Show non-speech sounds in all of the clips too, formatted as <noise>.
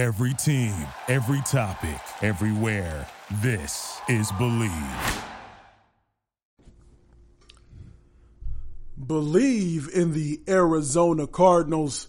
Every team, every topic, everywhere. This is Believe. Believe in the Arizona Cardinals.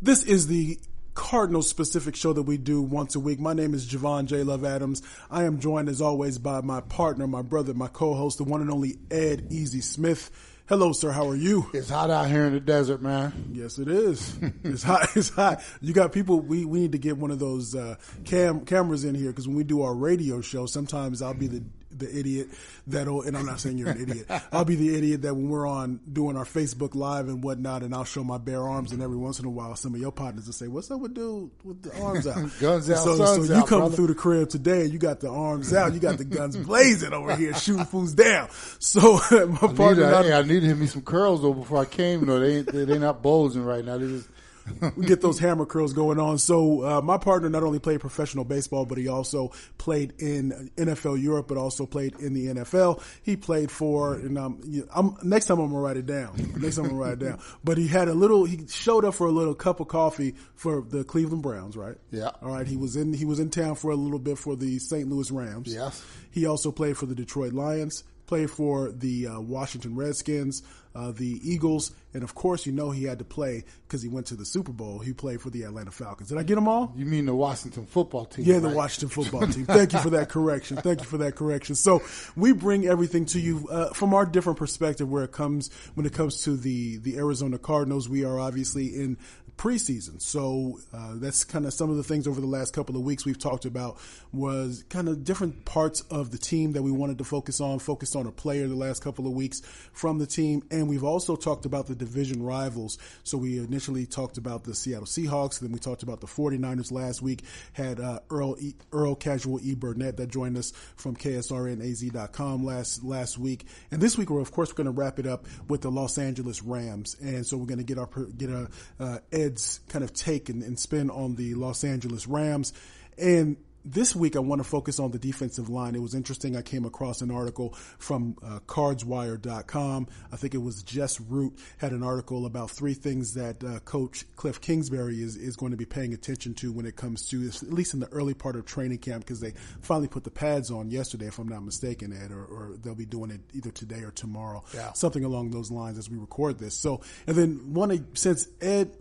This is the Cardinals specific show that we do once a week. My name is Javon J. Love Adams. I am joined as always by my partner, my brother, my co-host, the one and only Ed Easy Smith. Hello, sir. How are you? It's hot out here in the desert, man. Yes, it is. <laughs> it's hot. It's hot. You got people. We, we need to get one of those uh, cam cameras in here because when we do our radio show, sometimes I'll be the the idiot that'll, and I'm not saying you're an idiot. <laughs> I'll be the idiot that when we're on doing our Facebook live and whatnot, and I'll show my bare arms, and every once in a while, some of your partners will say, "What's up with dude with the arms out?" <laughs> guns out, so, so you out, come brother. through the crib today, and you got the arms out, you got the guns blazing over here, shooting fools down. So <laughs> my I partner, I, I- I need to hit me some curls though before I came. You know, they ain't, they, they not bulging right now. They just <laughs> get those hammer curls going on. So uh, my partner not only played professional baseball, but he also played in NFL Europe, but also played in the NFL. He played for, and um, you- next time I'm gonna write it down. Next time I'm gonna write it down. But he had a little. He showed up for a little cup of coffee for the Cleveland Browns, right? Yeah. All right. He was in. He was in town for a little bit for the St. Louis Rams. Yes. He also played for the Detroit Lions. Played for the uh, Washington Redskins, uh, the Eagles, and of course, you know he had to play because he went to the Super Bowl. He played for the Atlanta Falcons. Did I get them all? you mean the Washington football team? Yeah, the right? Washington football <laughs> team. Thank you for that correction. Thank you for that correction. So we bring everything to you uh, from our different perspective where it comes when it comes to the the Arizona Cardinals. We are obviously in preseason, so uh, that's kind of some of the things over the last couple of weeks we've talked about was kind of different parts of the team that we wanted to focus on. Focused on a player the last couple of weeks from the team, and we've also talked about the division rivals. So we initially talked about the Seattle Seahawks, then we talked about the 49ers last week. Had uh, Earl e, Earl Casual E Burnett that joined us from KSRNAZ.com last last week, and this week we're of course going to wrap it up with the Los Angeles Rams, and so we're going to get our get a uh, Ed's kind of take and, and spin on the Los Angeles Rams, and this week I want to focus on the defensive line. It was interesting. I came across an article from uh, cardswire.com. I think it was Jess Root had an article about three things that uh, coach Cliff Kingsbury is, is going to be paying attention to when it comes to at least in the early part of training camp because they finally put the pads on yesterday if I'm not mistaken Ed or, or they'll be doing it either today or tomorrow. Yeah. Something along those lines as we record this. So and then one since Ed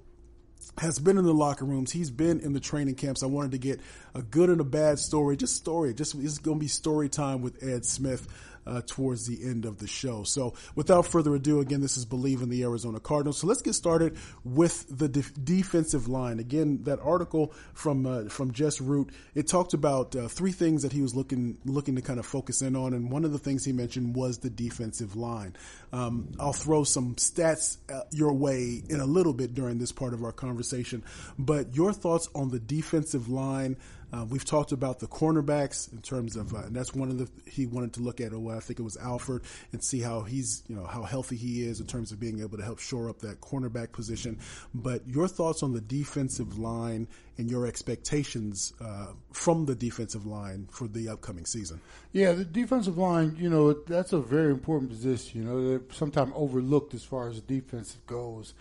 has been in the locker rooms. He's been in the training camps. I wanted to get a good and a bad story, just story. Just it's going to be story time with Ed Smith uh, towards the end of the show. So, without further ado, again, this is Believe in the Arizona Cardinals. So let's get started with the def- defensive line. Again, that article from uh, from Jess Root it talked about uh, three things that he was looking looking to kind of focus in on, and one of the things he mentioned was the defensive line. Um, I'll throw some stats uh, your way in a little bit during this part of our conversation, but your thoughts on the defensive line. Uh, we've talked about the cornerbacks in terms of, uh, and that's one of the he wanted to look at. Oh, I think it was Alford and see how he's, you know, how healthy he is in terms of being able to help shore up that cornerback position. But your thoughts on the defensive line and your expectations uh, from the defensive line for the upcoming season. Yeah, the defensive line. You know, that's a very important position. You know, sometimes overlooked as far as the defensive goes.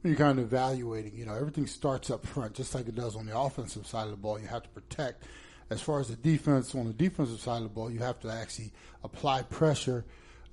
When you're kind of evaluating, you know, everything starts up front, just like it does on the offensive side of the ball. You have to protect. As far as the defense, on the defensive side of the ball, you have to actually apply pressure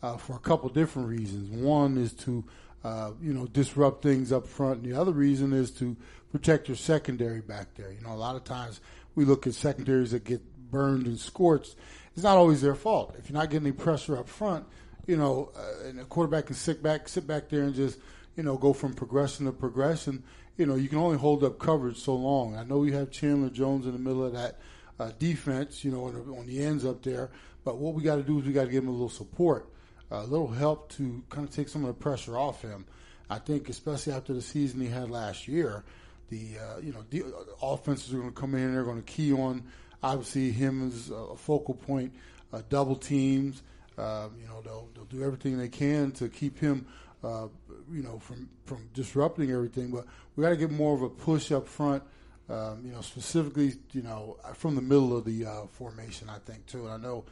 uh, for a couple different reasons. One is to, uh, you know, disrupt things up front, and the other reason is to protect your secondary back there. You know, a lot of times we look at secondaries that get burned and scorched. It's not always their fault. If you're not getting any pressure up front, you know, uh, and a quarterback can sit back, sit back there and just, you know, go from progression to progression. You know, you can only hold up coverage so long. I know you have Chandler Jones in the middle of that uh, defense, you know, on the, on the ends up there. But what we got to do is we got to give him a little support, a little help to kind of take some of the pressure off him. I think, especially after the season he had last year, the uh, you know the offenses are going to come in. They're going to key on obviously him as a focal point, uh, double teams. Um, you know they'll they'll do everything they can to keep him. Uh, you know from from disrupting everything, but we got to get more of a push up front. Um, you know specifically, you know from the middle of the uh, formation. I think too, and I know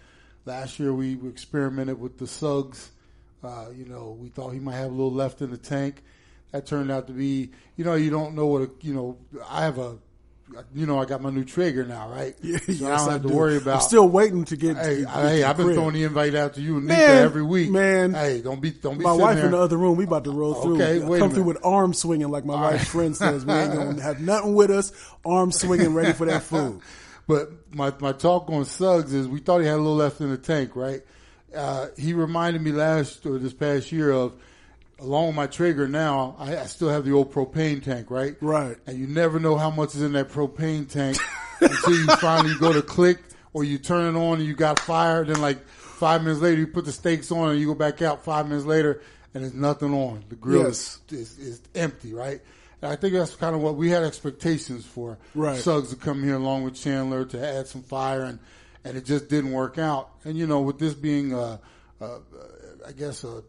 last year we experimented with the Suggs. Uh, you know, we thought he might have a little left in the tank. That turned out to be, you know, you don't know what, a, you know, I have a you know, I got my new trigger now, right? <laughs> Yeah, so yes, I don't have to do. worry about. I'm still waiting to get. Hey, to, I, hey, I've been crib. throwing the invite out to you and Nika every week. man. hey, don't be, don't be. My wife there. in the other room, we about to roll through. Okay, wait a Come through with arms swinging, like my wife's right. friend says. We ain't gonna <laughs> have nothing with us. Arms swinging, ready for that <laughs> food. But my my talk on Suggs is we thought he had a little left in the tank, right? Uh, he reminded me last or this past year of along with my trigger now, I, I still have the old propane tank, right? Right. And you never know how much is in that propane tank <laughs> until you finally go to click or you turn it on and you got fire. Then like five minutes later, you put the steaks on and you go back out five minutes later and there's nothing on. The grill Yes. is, is, is empty, right? And I think that's kind of what we had expectations for. Right. Suggs to come here along with Chandler to add some fire and, and it just didn't work out. And you know, with this being, uh, uh, I guess a,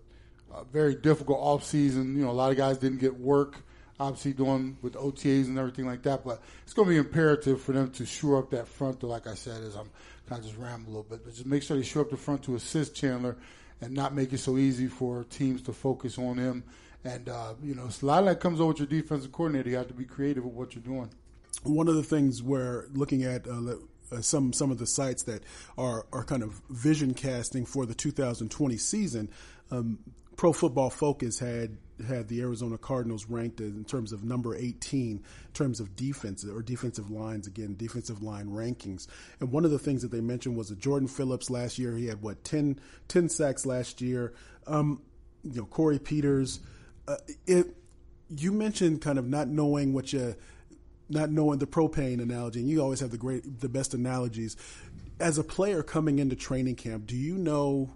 a very difficult offseason. You know, a lot of guys didn't get work, obviously doing with OTAs and everything like that. But it's going to be imperative for them to shore up that front. Though, like I said, as I'm kind of just rambling a little bit, but just make sure they shore up the front to assist Chandler and not make it so easy for teams to focus on him. And uh, you know, a lot of that comes over with your defensive coordinator. You have to be creative with what you're doing. one of the things we're looking at uh, uh, some some of the sites that are are kind of vision casting for the 2020 season, um, Pro Football Focus had had the Arizona Cardinals ranked in terms of number 18 in terms of defense or defensive lines again defensive line rankings and one of the things that they mentioned was that Jordan Phillips last year he had what 10, 10 sacks last year um, you know Corey Peters uh, it you mentioned kind of not knowing what you not knowing the propane analogy, and you always have the great, the best analogies. As a player coming into training camp, do you know?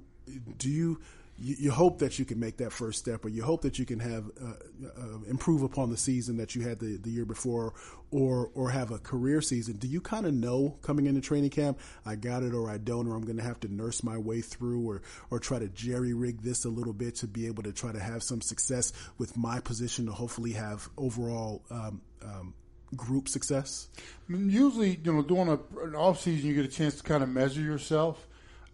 Do you you, you hope that you can make that first step, or you hope that you can have uh, uh, improve upon the season that you had the, the year before, or or have a career season? Do you kind of know coming into training camp, I got it or I don't, or I'm going to have to nurse my way through, or or try to jerry rig this a little bit to be able to try to have some success with my position to hopefully have overall. Um, um, group success? Usually, you know, during a, an off season, you get a chance to kind of measure yourself.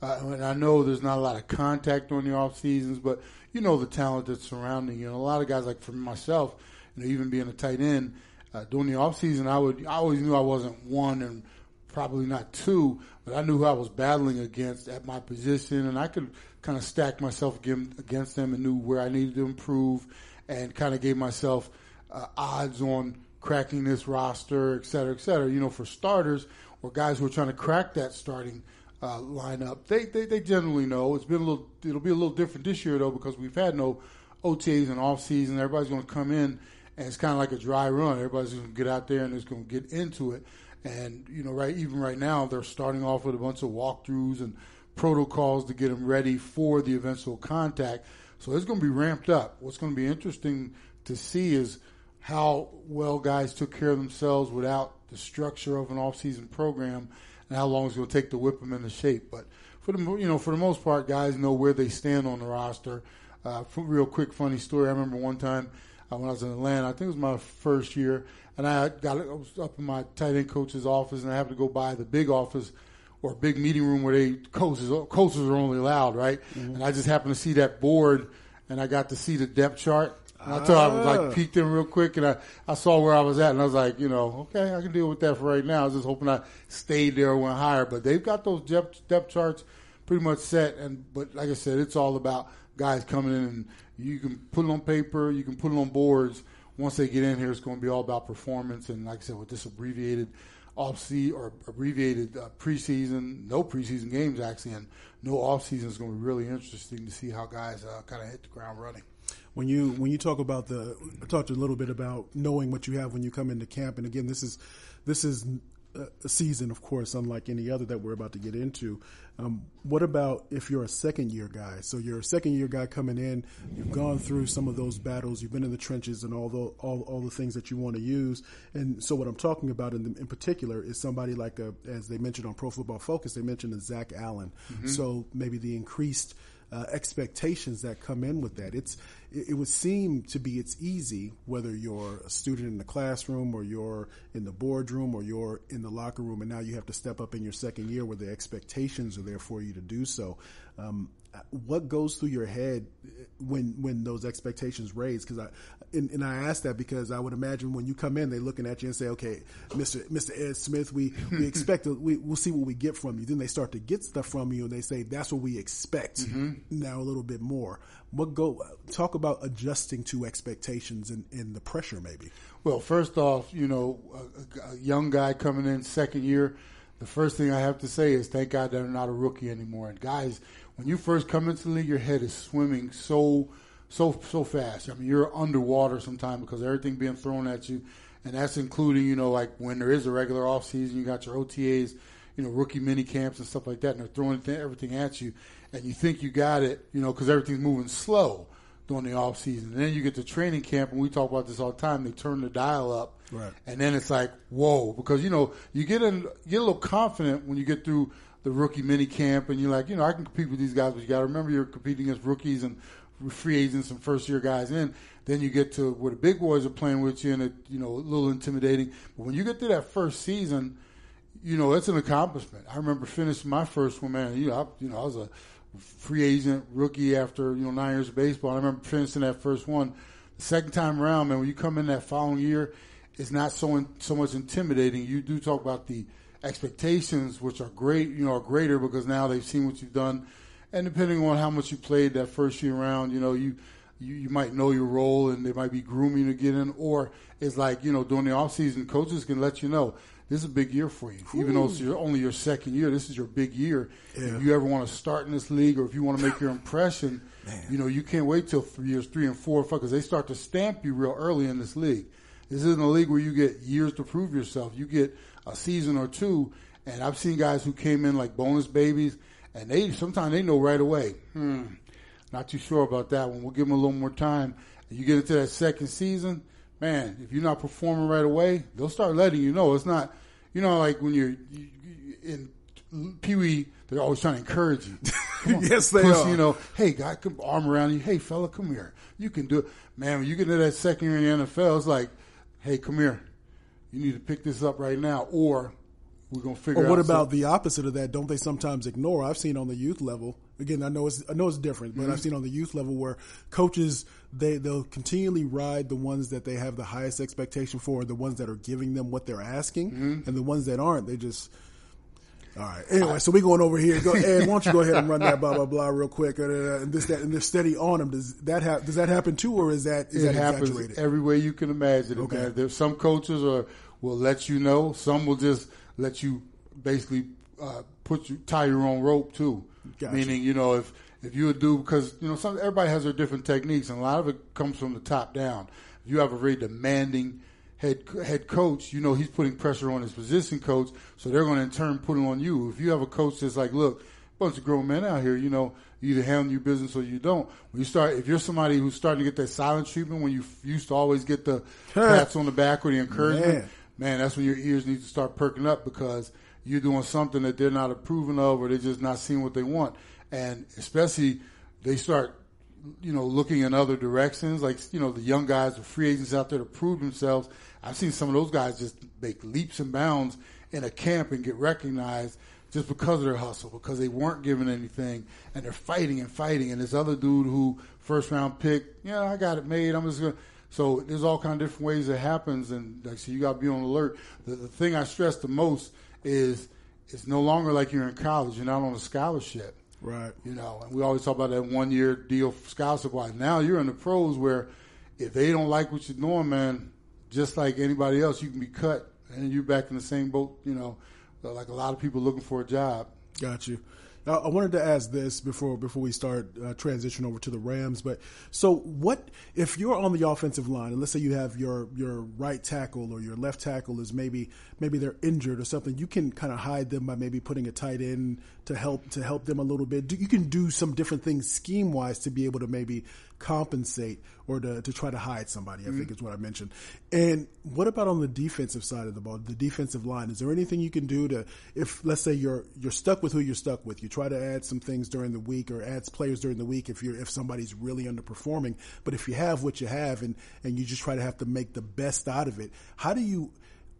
Uh, and I know there's not a lot of contact on the off seasons, but you know the talent that's surrounding you. And a lot of guys, like for myself, you know, even being a tight end uh, during the off season, I would I always knew I wasn't one and probably not two, but I knew who I was battling against at my position, and I could kind of stack myself against them and knew where I needed to improve, and kind of gave myself uh, odds on cracking this roster, et cetera, et cetera. You know, for starters or guys who are trying to crack that starting uh, lineup, they, they they generally know. It's been a little. It'll be a little different this year though because we've had no OTAs and off season. Everybody's going to come in, and it's kind of like a dry run. Everybody's going to get out there and it's going to get into it. And you know, right even right now, they're starting off with a bunch of walkthroughs and protocols to get them ready for the eventual contact. So it's going to be ramped up. What's going to be interesting to see is how well guys took care of themselves without the structure of an off-season program, and how long it's going to take to whip them into shape. But for the you know for the most part, guys know where they stand on the roster. Uh, real quick, funny story. I remember one time uh, when I was in Atlanta. I think it was my first year, and I got I was up in my tight end coach's office, and I happened to go by the big office or big meeting room where they coaches coaches are only allowed, right? And I just happened to see that board, and I got to see the depth chart. And I thought I was Ah. like peeked in real quick, and I, I saw where I was at, and I was like, you know, okay, I can deal with that for right now. I was just hoping I stayed there or went higher, but they've got those depth depth charts pretty much set. And but like I said, it's all about guys coming in, and you can put it on paper, you can put it on boards. Once they get in here, it's going to be all about performance. And like I said, with this abbreviated off season or abbreviated uh, preseason, no preseason games actually, and no off season is going to be really interesting to see how guys uh, kind of hit the ground running. When you when you talk about the I talked a little bit about knowing what you have when you come into camp and again this is this is a season of course unlike any other that we're about to get into. Um, what about if you're a second year guy? So you're a second year guy coming in you've gone through some of those battles you've been in the trenches and all the all, all the things that you want to use. And so what I'm talking about in, the, in particular is somebody like a, as they mentioned on Pro Football Focus they mentioned a Zach Allen. So maybe the increased uh, expectations that come in with that. It's it, it would seem to be it's easy whether you're a student in the classroom or you're in the boardroom or you're in the locker room, and now you have to step up in your second year where the expectations are there for you to do so. Um, what goes through your head when when those expectations raise? Because I and, and, I ask that because I would imagine when you come in, they're looking at you and say, "Okay, Mister Mister Ed Smith, we we <laughs> expect to, we we'll see what we get from you." Then they start to get stuff from you, and they say, "That's what we expect." Mm-hmm. Now a little bit more. What go talk about adjusting to expectations and, and the pressure, maybe. Well, first off, you know, a, a young guy coming in second year the first thing I have to say is thank God that I'm not a rookie anymore. And guys, when you first come into the league, your head is swimming so so so fast. I mean, you're underwater sometimes because everything being thrown at you, and that's including you know like when there is a regular off season, you got your OTAs, you know, rookie mini camps and stuff like that, and they're throwing everything at you, and you think you got it, you know, because everything's moving slow during the off season. And then you get to training camp, and we talk about this all the time. They turn the dial up, right. and then it's like whoa, because you know you get in, get a little confident when you get through the rookie mini camp, and you're like, you know, I can compete with these guys, but you got to remember you're competing against rookies and free agents and first year guys in. Then you get to where the big boys are playing with you, and it, you know, a little intimidating. But when you get to that first season, you know, it's an accomplishment. I remember finishing my first one, man. You know, I, you know, I was a free agent rookie after you know nine years of baseball. I remember finishing that first one. The second time around, man, when you come in that following year, it's not so in, so much intimidating. You do talk about the expectations, which are great, you know, are greater because now they've seen what you've done, and depending on how much you played that first year around, you know, you you, you might know your role and they might be grooming to get in, or it's like you know during the off season, coaches can let you know this is a big year for you. Ooh. Even though it's your, only your second year, this is your big year. Yeah. If you ever want to start in this league or if you want to make your impression, you know, you can't wait till three years three and four because they start to stamp you real early in this league. This isn't a league where you get years to prove yourself. You get a season or two. And I've seen guys who came in like bonus babies, and they sometimes they know right away. Hmm, not too sure about that one. We'll give them a little more time. And you get into that second season, man, if you're not performing right away, they'll start letting you know. It's not, you know, like when you're in Pee Wee, they're always trying to encourage you. <laughs> yes, they Push, are. You know, hey, guy, come arm around you. Hey, fella, come here. You can do it, man. When you get into that second year in the NFL, it's like, hey, come here. You need to pick this up right now, or we're gonna figure. Out. Or what about something. the opposite of that? Don't they sometimes ignore? I've seen on the youth level. Again, I know it's I know it's different, but mm-hmm. I've seen on the youth level where coaches they they'll continually ride the ones that they have the highest expectation for, the ones that are giving them what they're asking, mm-hmm. and the ones that aren't, they just. All right. Anyway, so we're going over here. Go, Ed, why don't you go ahead and run that blah blah blah real quick? Uh, and this that and they're steady on them. Does that ha- does that happen too, or is that is it that happens exaggerated? every way you can imagine. Okay. Man. There's some coaches are will let you know. Some will just let you basically uh, put you tie your own rope too. Gotcha. Meaning, you know, if if you would do because you know some everybody has their different techniques, and a lot of it comes from the top down. If you have a very demanding head head coach, you know he's putting pressure on his position coach, so they're going to in turn put it on you. If you have a coach that's like, look, bunch of grown men out here, you know, you either handle your business or you don't. When you start, if you're somebody who's starting to get that silent treatment, when you used to always get the pats on the back or the encouragement, man man, that's when your ears need to start perking up because you're doing something that they're not approving of or they're just not seeing what they want. And especially they start, you know, looking in other directions, like, you know, the young guys, the free agents out there to prove themselves. I've seen some of those guys just make leaps and bounds in a camp and get recognized just because of their hustle, because they weren't given anything and they're fighting and fighting. And this other dude who first round pick, yeah, I got it made. I'm just going to, so there's all kind of different ways it happens, and like so you got to be on alert. The, the thing I stress the most is it's no longer like you're in college. You're not on a scholarship, right? You know, and we always talk about that one year deal scholarship wise. Now you're in the pros where if they don't like what you're doing, man, just like anybody else, you can be cut, and you're back in the same boat. You know, like a lot of people looking for a job. Got you. Now, I wanted to ask this before before we start uh, transition over to the Rams. But so, what if you're on the offensive line, and let's say you have your your right tackle or your left tackle is maybe maybe they're injured or something, you can kind of hide them by maybe putting a tight end to help to help them a little bit. You can do some different things scheme wise to be able to maybe compensate or to, to try to hide somebody. I mm-hmm. think is what I mentioned. And what about on the defensive side of the ball, the defensive line? Is there anything you can do to, if let's say you're you're stuck with who you're stuck with, you try to add some things during the week or add players during the week if you're if somebody's really underperforming. But if you have what you have and and you just try to have to make the best out of it, how do you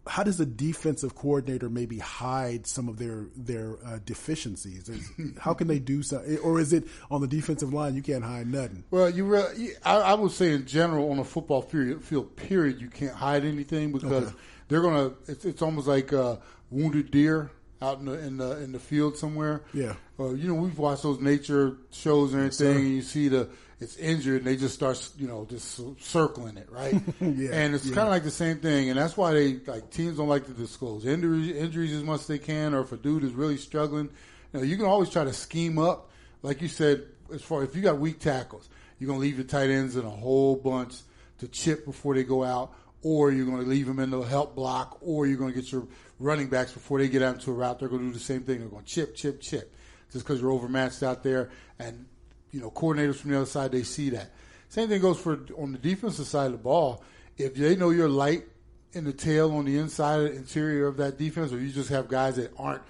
how does a defensive coordinator maybe hide some of their their uh, deficiencies? how can they do so? Or is it on the defensive line you can't hide nothing? Well, you really, I, I would say in general on a football field, field period, you can't hide anything because okay. they're gonna. It's, it's almost like a wounded deer out in the in the in the field somewhere. Yeah. Uh, you know, we've watched those nature shows and everything, and you see the it's injured, and they just start, you know, just circling it, right? <laughs> yeah, and it's yeah. kind of like the same thing, and that's why they like teams don't like to disclose injuries, injuries as much as they can, or if a dude is really struggling, you know, you can always try to scheme up, like you said, as far if you got weak tackles, you're gonna leave your tight ends in a whole bunch to chip before they go out, or you're gonna leave them in the help block, or you're gonna get your running backs before they get out into a route, they're gonna do the same thing. They're gonna chip, chip, chip, just because you're overmatched out there, and you know, coordinators from the other side, they see that. Same thing goes for on the defensive side of the ball. If they know you're light in the tail on the inside interior of that defense, or you just have guys that aren't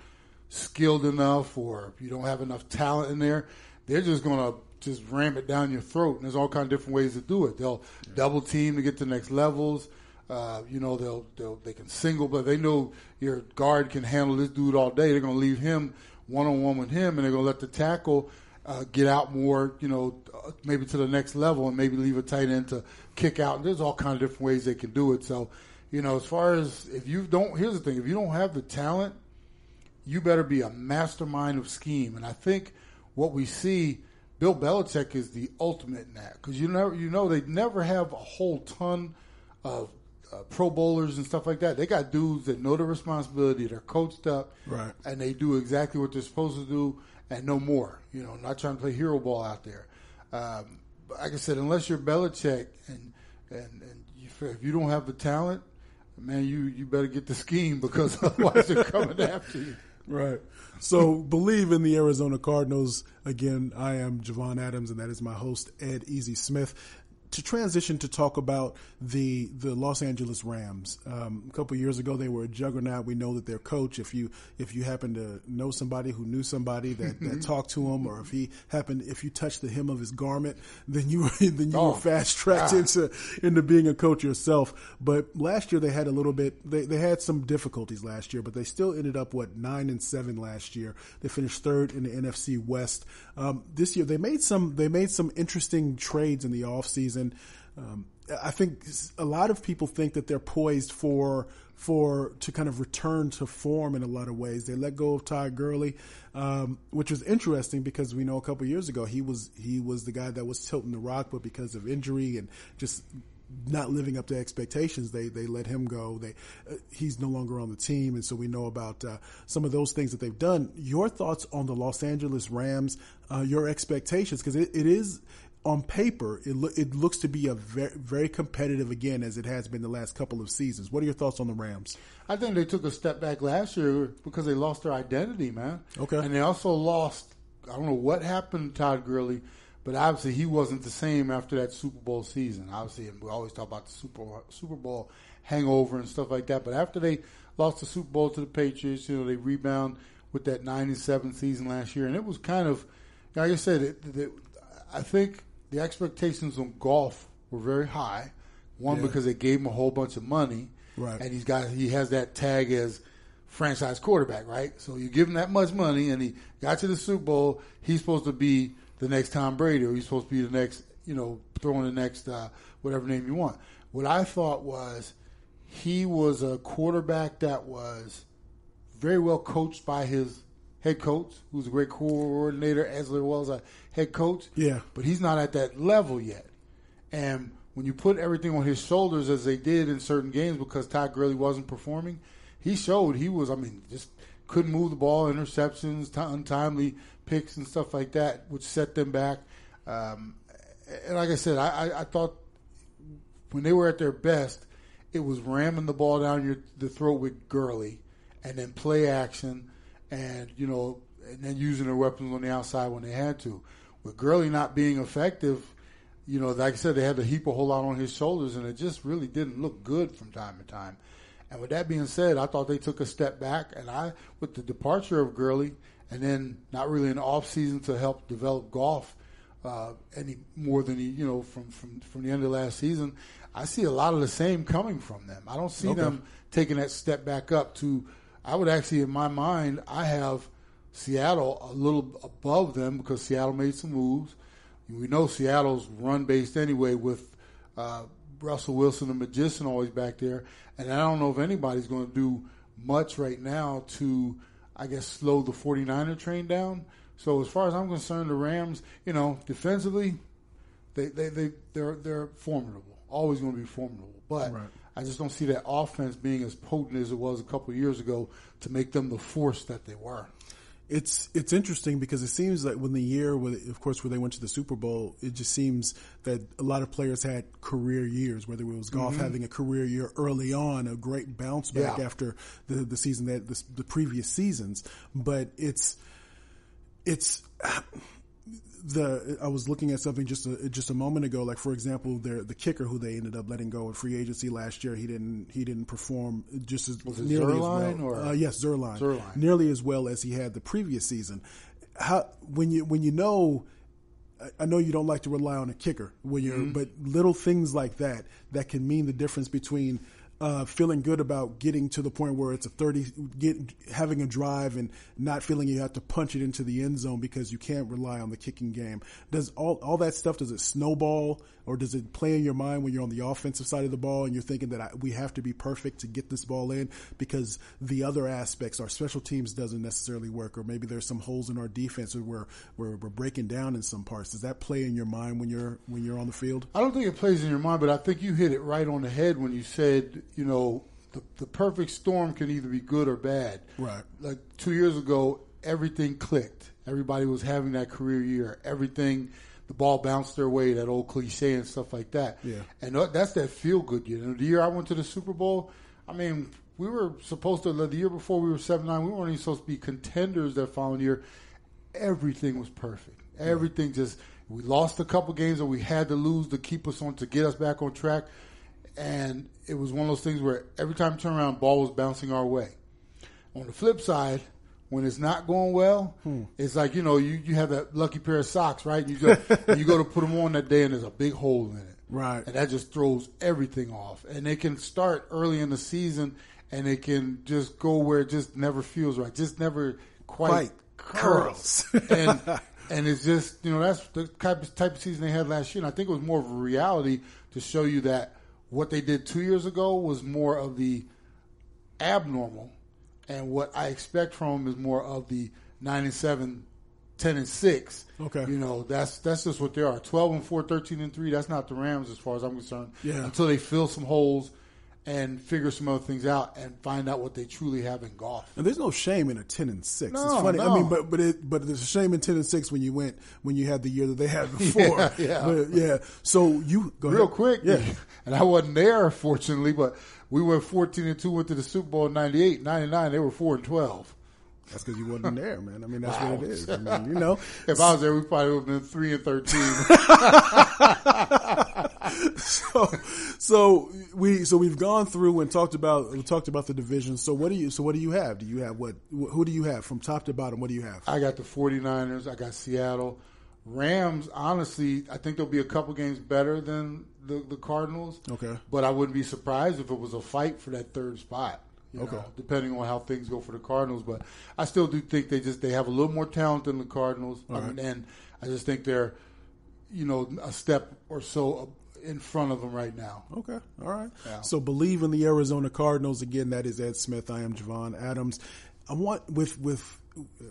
skilled enough, or you don't have enough talent in there, they're just going to just ram it down your throat. And there's all kind of different ways to do it. They'll yeah. double team to get to the next levels. Uh, you know, they'll, they'll they can single, but they know your guard can handle this dude all day. They're going to leave him one on one with him, and they're going to let the tackle uh, get out more, you know, uh, maybe to the next level and maybe leave a tight end to kick out. And There's all kind of different ways they can do it. So, you know, as far as if you don't, here's the thing: if you don't have the talent, you better be a mastermind of scheme. And I think what we see, Bill Belichick is the ultimate in that because you know, you know, they never have a whole ton of uh, Pro Bowlers and stuff like that. They got dudes that know the responsibility. They're coached up, right, and they do exactly what they're supposed to do and no more. You know, not trying to play hero ball out there. Um, like I said, unless you're Belichick and and, and you, if you don't have the talent, man, you you better get the scheme <laughs> because otherwise they're coming after you. Right. So <laughs> believe in the Arizona Cardinals. Again, I am Javon Adams, and that is my host Ed Easy Smith to transition to talk about the the Los Angeles Rams. Um, a couple years ago, they were a juggernaut. We know that their coach, if you if you happen to know somebody who knew somebody that, that talked to him, or if he happened, if you touched the hem of his garment, then you were <laughs> then you oh, were fast tracked into into being a coach yourself. But last year they had a little bit. They they had some difficulties last year, but they still ended up what nine and seven last year. They finished third in the NFC West. Um, this year they made some they made some interesting trades in the offseason and um, I think a lot of people think that they're poised for for to kind of return to form in a lot of ways. They let go of Todd Gurley, um, which was interesting because we know a couple years ago he was he was the guy that was tilting the rock, but because of injury and just not living up to expectations, they they let him go. They uh, he's no longer on the team, and so we know about uh, some of those things that they've done. Your thoughts on the Los Angeles Rams? Uh, your expectations because it, it is on paper, it, lo- it looks to be a very, very competitive again as it has been the last couple of seasons. What are your thoughts on the Rams? I think they took a step back last year because they lost their identity, man. Okay. And they also lost, I don't know what happened to Todd Gurley, but obviously he wasn't the same after that Super Bowl season. Obviously, and we always talk about the Super, Super Bowl hangover and stuff like that. But after they lost the Super Bowl to the Patriots, you know, they rebound with that 97 season last year. And it was kind of, like I said, it, it, I think – the expectations on Goff were very high. One yeah. because they gave him a whole bunch of money, right? And he's got he has that tag as franchise quarterback, right? So you give him that much money, and he got to the Super Bowl. He's supposed to be the next Tom Brady, or he's supposed to be the next, you know, throwing the next uh, whatever name you want. What I thought was he was a quarterback that was very well coached by his head coach, who's a great coordinator as well as a head coach. Yeah. But he's not at that level yet. And when you put everything on his shoulders as they did in certain games because Todd Gurley wasn't performing, he showed he was, I mean, just couldn't move the ball, interceptions, t- untimely picks and stuff like that, which set them back. Um, and like I said, I, I, I, thought when they were at their best, it was ramming the ball down your the throat with Gurley and then play action and you know, and then using their weapons on the outside when they had to. With Gurley not being effective, you know, like I said, they had to heap a whole lot on his shoulders, and it just really didn't look good from time to time. And with that being said, I thought they took a step back, and I, with the departure of Gurley, and then not really an off season to help develop Goff uh, any more than he, you know, from, from from the end of last season, I see a lot of the same coming from them. I don't see Okay. them taking that step back up to. I would actually, in my mind, I have Seattle a little above them because Seattle made some moves. We know Seattle's run based anyway with uh, Russell Wilson and Magician always back there, and I don't know if anybody's going to do much right now to, I guess, slow the 49er train down. So as far as I'm concerned, the Rams, you know, defensively, they they they they're they're formidable. Always going to be formidable, but Right. I just don't see that offense being as potent as it was a couple years ago to make them the force that they were. It's it's interesting because it seems like when the year, where, of course, where they went to the Super Bowl, it just seems that a lot of players had career years. Whether it was Goff having a career year early on, a great bounce back Mm-hmm. Yeah. after the the season that the, the previous seasons, but it's it's the I was looking at something just a, just a moment ago. Like for example, their the kicker who they ended up letting go in free agency last year. He didn't he didn't perform just as nearly Zuerlein as well. or- Uh, yes, Zuerlein. Zuerlein. Nearly as well as he had the previous season. How when you when you know. I- I know you don't like to rely on a kicker when you're, Mm-hmm. but little things like that that can mean the difference between uh, feeling good about getting to the point where it's a thirty, get having a drive and not feeling you have to punch it into the end zone because you can't rely on the kicking game. Does all all that stuff does it snowball or does it play in your mind when you're on the offensive side of the ball and you're thinking that I, we have to be perfect to get this ball in because the other aspects, our special teams doesn't necessarily work, or maybe there's some holes in our defense where we're, we're breaking down in some parts. Does that play in your mind when you're when you're on the field? I don't think it plays in your mind, but I think you hit it right on the head when you said, you know, the, the perfect storm can either be good or bad. Right. Like two years ago, everything clicked. Everybody was having that career year. Everything, the ball bounced their way, that old cliche and stuff like that. Yeah. And uh, that's that feel good year. And the year I went to the Super Bowl, I mean, we were supposed to, the year before we were 7 9, we weren't even supposed to be contenders that following year. Everything was perfect. Everything just, we lost a couple games that we had to lose to keep us on, to get us back on track. And it was one of those things where every time you turn around, ball was bouncing our way. On the flip side, when it's not going well, hmm. it's like you know you, you have that lucky pair of socks, right? You go <laughs> you go to put them on that day, and there's a big hole in it, Right. And that just throws everything off. And it can start early in the season, and it can just go where it just never feels right, just never quite, Quite curls. <laughs> and <laughs> and it's just you know that's the type of, type of season they had last year. And I think it was more of a reality to show you that what they did two years ago was more of the abnormal, and what I expect from them is more of the nine and seven, 10 and six. Okay. you know that's that's just what they are. Twelve and four, 13 and three. That's not the Rams as far as I'm concerned. Yeah. Until they fill some holes and figure some other things out and find out what they truly have in Goff. And there's no shame in a ten and six. No, it's funny. I mean, but but it but there's a shame in ten and six when you went when you had the year that they had <laughs> before. Yeah, yeah. But, yeah. So you go Real ahead. quick, Yeah. <laughs> and I wasn't there, fortunately, but we went 14 and 2, went to the Super Bowl in 98. 99, they were 4 and 12. That's because you wasn't there, man. I mean, that's Wow. what it is. I mean, you know. <laughs> If I was there, we probably would have been 3 and 13. So, so we so we've gone through and talked about we talked about the division. So what do you so what do you have? Do you have what who do you have from top to bottom? What do you have? I got the 49ers, I got Seattle. Rams, honestly, I think there'll be a couple games better than the, the Cardinals. Okay. But I wouldn't be surprised if it was a fight for that third spot. Okay. know, depending on how things go for the Cardinals, but I still do think they just they have a little more talent than the Cardinals, I mean, um, and I just think they're, you know, a step or so in front of them right now. Okay, all right. Yeah. So believe in the Arizona Cardinals again. That is Ed Smith. I am Javon Adams. I want with with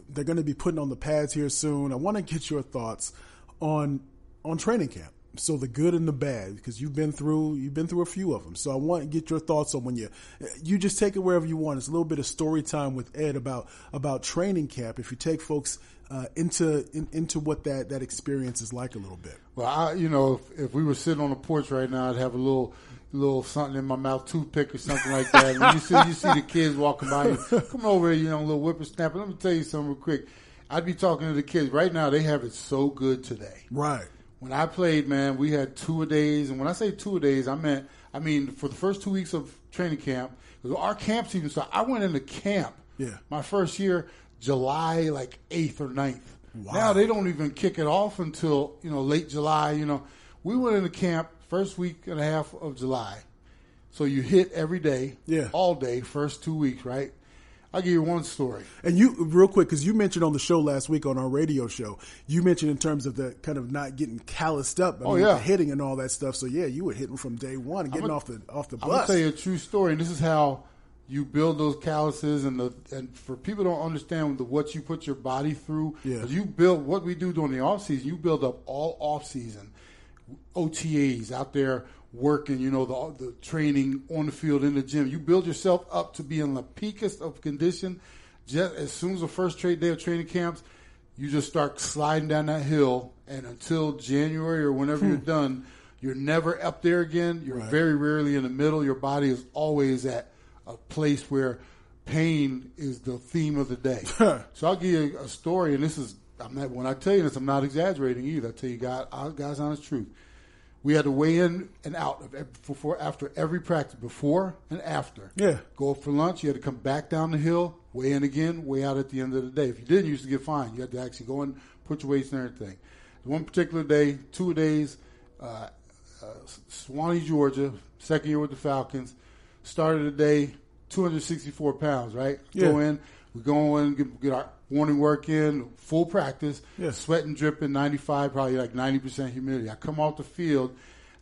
they're going to be putting on the pads here soon. I want to get your thoughts on on training camp. So the good and the bad, because you've been through you've been through a few of them. So I want to get your thoughts on when you you just take it wherever you want. It's a little bit of story time with Ed about about training camp. If you take folks uh, into in, into what that that experience is like a little bit. Well, I, you know, if, if we were sitting on the porch right now, I'd have a little, little something in my mouth, toothpick or something like that. When you see, you see the kids walking by, you come over here, you know, a little whippersnapper. Let me tell you something real quick. I'd be talking to the kids right now. They have it so good today. Right. When I played, man, we had two a days, and when I say two a days, I meant, I mean, for the first two weeks of training camp, our camps even started. I went into camp, Yeah. my first year, July like eighth or 9th. Wow. Now they don't even kick it off until you know late July. You know, we went into camp first week and a half of July. So you hit every day, Yeah. all day, first two weeks, right? I'll give you one story. And you, real quick, because you mentioned on the show last week on our radio show, you mentioned in terms of the kind of not getting calloused up, I Oh, mean, yeah. hitting and all that stuff. So yeah, you were hitting from day one, getting I'ma- off the off the bus. I'm gonna bus. tell you a true story, and this is how you build those calluses. And the and for people don't understand the, what you put your body through, Yeah. you build what we do during the off season. You build up all off season OTAs out there working. You know the the training on the field in the gym. You build yourself up to be in the peakest of condition. Just as soon as the first trade day of training camps, you just start sliding down that hill, and until January or whenever you're hmm. done, you're never up there again. You're Right. very rarely in the middle. Your body is always at a place where pain is the theme of the day. <laughs> so I'll give you a story, and this is I'm not when I tell you this, I'm not exaggerating either. I tell you, God, God's honest truth. We had to weigh in and out of every, before, after every practice, before and after. Yeah. Go up for lunch. You had to come back down the hill, weigh in again, weigh out at the end of the day. If you didn't, you used to get fined. You had to actually go and put your weights and everything. One particular day, two days, uh, uh, Suwanee, Georgia, second year with the Falcons. Started the day, 264 pounds, right? Yeah. Go in, we go in, get, get our morning work in, full practice, Yeah. sweating, dripping, 95, probably like 90% humidity. I come off the field,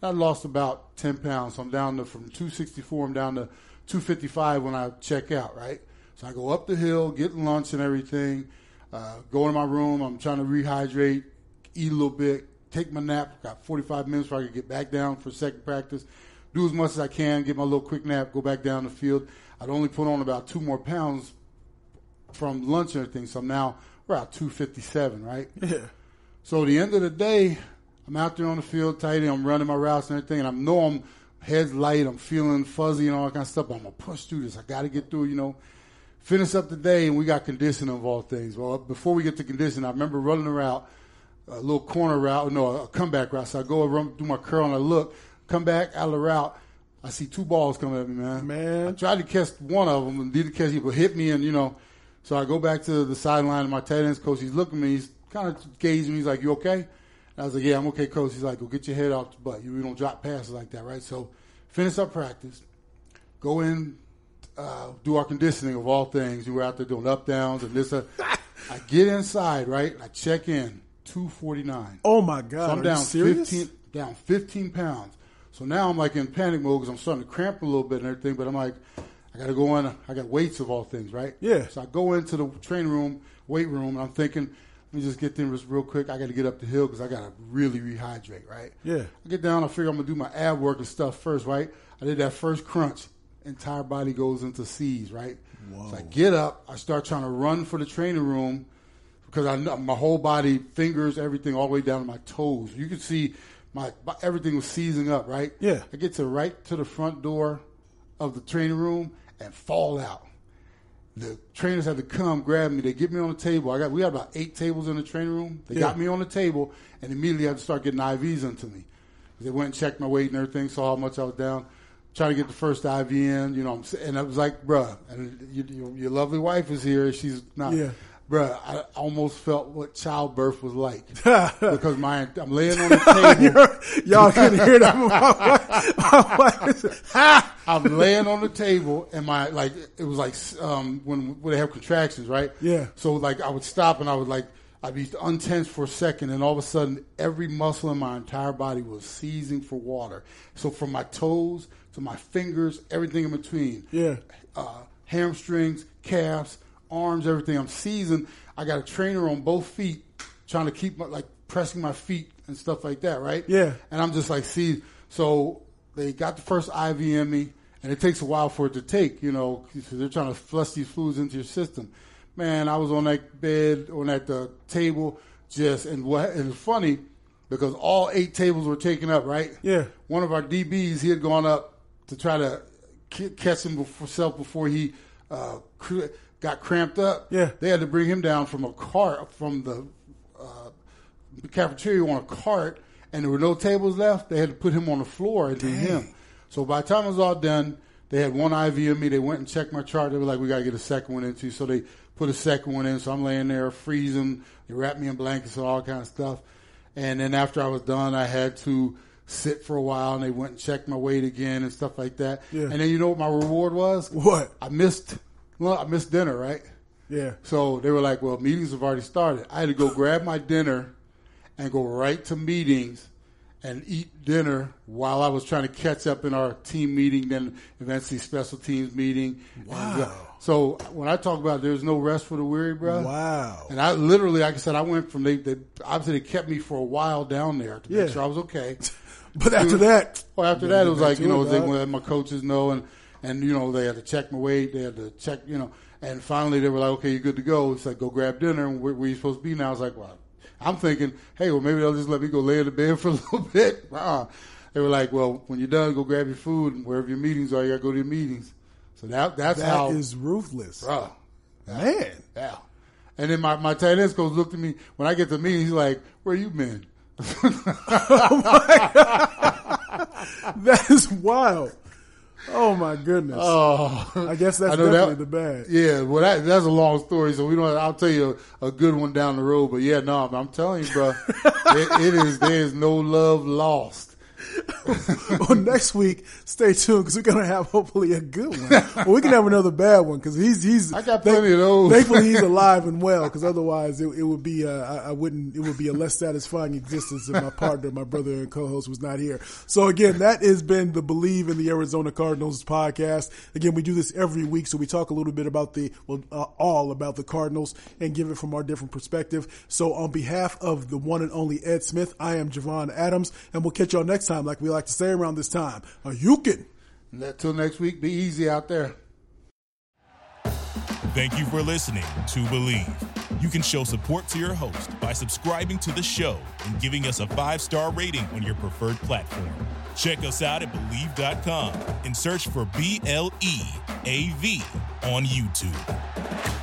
and I lost about 10 pounds. So I'm down to, from 264, I'm down to 255 when I check out, right? So I go up the hill, get lunch and everything, uh, go in my room. I'm trying to rehydrate, eat a little bit, take my nap. Got 45 minutes before I can get back down for second practice. Do as much as I can, get my little quick nap, go back down the field. I'd only put on about two more pounds from lunch and everything. So now we're around 257, right? yeah, So at the end of the day, I'm out there on the field, tight. I'm running my routes and everything, and I know I'm heads light. I'm feeling fuzzy and all that kind of stuff. But I'm gonna push through this. I got to get through. You know, finish up the day, and we got conditioning of all things. Well, before we get to conditioning, I remember running a route, a little corner route, no, a comeback route. So I go run, do my curl, and I look, come back out of the route. I see two balls coming at me, man. Man. I tried to catch one of them and didn't catch it, but hit me, and you know. So I go back to the sideline, and my tight ends coach, he's looking at me, he's kind of gauging me. He's like, "You okay?" And I was like, "Yeah, I'm okay, coach." He's like, "Go get your head off the butt. You we don't drop passes like that, right?" So finish up practice, go in, uh, do our conditioning of all things. We were out there doing up downs and this. Uh, I get inside, right? I check in, two forty nine. Oh my God, So I'm you down? 15, down 15 pounds. So now I'm like in panic mode because I'm starting to cramp a little bit and everything. But I'm like, got to go in. I got weights of all things, right? Yeah. So I go into the training room, weight room, and I'm thinking, let me just get them real quick. I got to get up the hill because I got to really rehydrate, right? Yeah. I get down. I figure I'm gonna do my ab work and stuff first, right? I did that first crunch. Entire body goes into C's, right? So I get up. I start trying to run for the training room because I know my whole body, fingers, everything, all the way down to my toes. You can see my, my everything was seizing up, right? Yeah. I get to right to the front door of the training room and fall out. The trainers had to come grab me. They get me on the table. I got we had about eight tables in the training room. They Yeah. got me on the table and immediately had to start getting IVs into me. They went and checked my weight and everything, saw how much I was down. Trying to get the first IV in, you know. And I was like, "Bruh," and you, you, your lovely wife is here. She's not, Yeah. Bruh. I almost felt what childbirth was like <laughs> because my I'm laying on the table. <laughs> Y'all couldn't hear that. My wife- my wife! I'm laying on the table, and my like it was like um, when when they have contractions, right? Yeah. So like I would stop, and I would like I'd be untense for a second, and all of a sudden, every muscle in my entire body was seizing for water. So from my toes to my fingers, everything in between. Yeah. Uh, hamstrings, calves, arms, everything. I'm seizing. I got a trainer on both feet, trying to keep my like pressing my feet and stuff like that, right? Yeah. And I'm just like, see, so they got the first IV in me, and it takes a while for it to take, you know, 'cause they're trying to flush these fluids into your system. Man, I was on that bed, on that uh, table, just, and what, and it's funny, because all eight tables were taken up, right? Yeah. One of our DBs, he had gone up to try to catch himself before he uh, got cramped up. Yeah. They had to bring him down from a cart, from the the cafeteria on a cart and there were no tables left, they had to put him on the floor and do him. So by the time it was all done, they had one IV in me. They went and checked my chart. They were like, we got to get a second one into. You. So they put a second one in. So I'm laying there freezing. They wrapped me in blankets and all kind of stuff. And then after I was done, I had to sit for a while, and they went and checked my weight again and stuff like that. Yeah. And then you know what my reward was? What? I missed. Well, I missed dinner, right? Yeah. So they were like, "Well, meetings have already started." I had to go grab my dinner and go right to meetings and eat dinner while I was trying to catch up in our team meeting, then eventually special teams meeting. Wow. And, uh, so when I talk about there's no rest for the weary, bro. Wow. And I literally, like I said, I went from they, they obviously they kept me for a while down there to Yeah. make sure I was okay. <laughs> But after that, Well, after that, it was like you know it, they let my coaches know, and and you know they had to check my weight, they had to check, you know, and finally they were like, okay, you're good to go. It's like go grab dinner, and where, where you supposed to be now? I was like, well, I'm thinking, hey, well maybe they'll just let me go lay in the bed <laughs> for a little bit. Uh, they were like, well, when you're done, go grab your food, and wherever your meetings are, you gotta go to your meetings. So that that's that how, is ruthless. bruh, Man. yeah. And then my, my tight ends coach looked at me when I get to the meeting. He's like, "Where you been?" <laughs> <laughs> That is wild. Oh my goodness. Oh, I guess that's I definitely that- the bad. Yeah, well, that, that's a long story, so we don't. I'll tell you a, a good one down the road. But yeah, no, I'm telling you, bro, <laughs> it, it is. There is no love lost. <laughs> well, next week, stay tuned because we're gonna have hopefully a good one. Well, we can have another bad one because he's he's. I got plenty of those. Thankfully, he's <laughs> alive and well because otherwise it, it would be uh, I, I wouldn't it would be a less satisfying existence if my partner, my brother and co-host was not here. So again, that has been the Bleav in the Arizona Cardinals podcast. Again, we do this every week, so we talk a little bit about the well, uh, all about the Cardinals and give it from our different perspective. So on behalf of the one and only Ed Smith, I am Javon Adams, and we'll catch y'all next time, like we like to say around this time. Uh, you can. Until next week, be easy out there. Thank you for listening to Bleav. You can show support to your host by subscribing to the show and giving us a five star rating on your preferred platform. Check us out at Bleav.com and search for B L E A V on YouTube.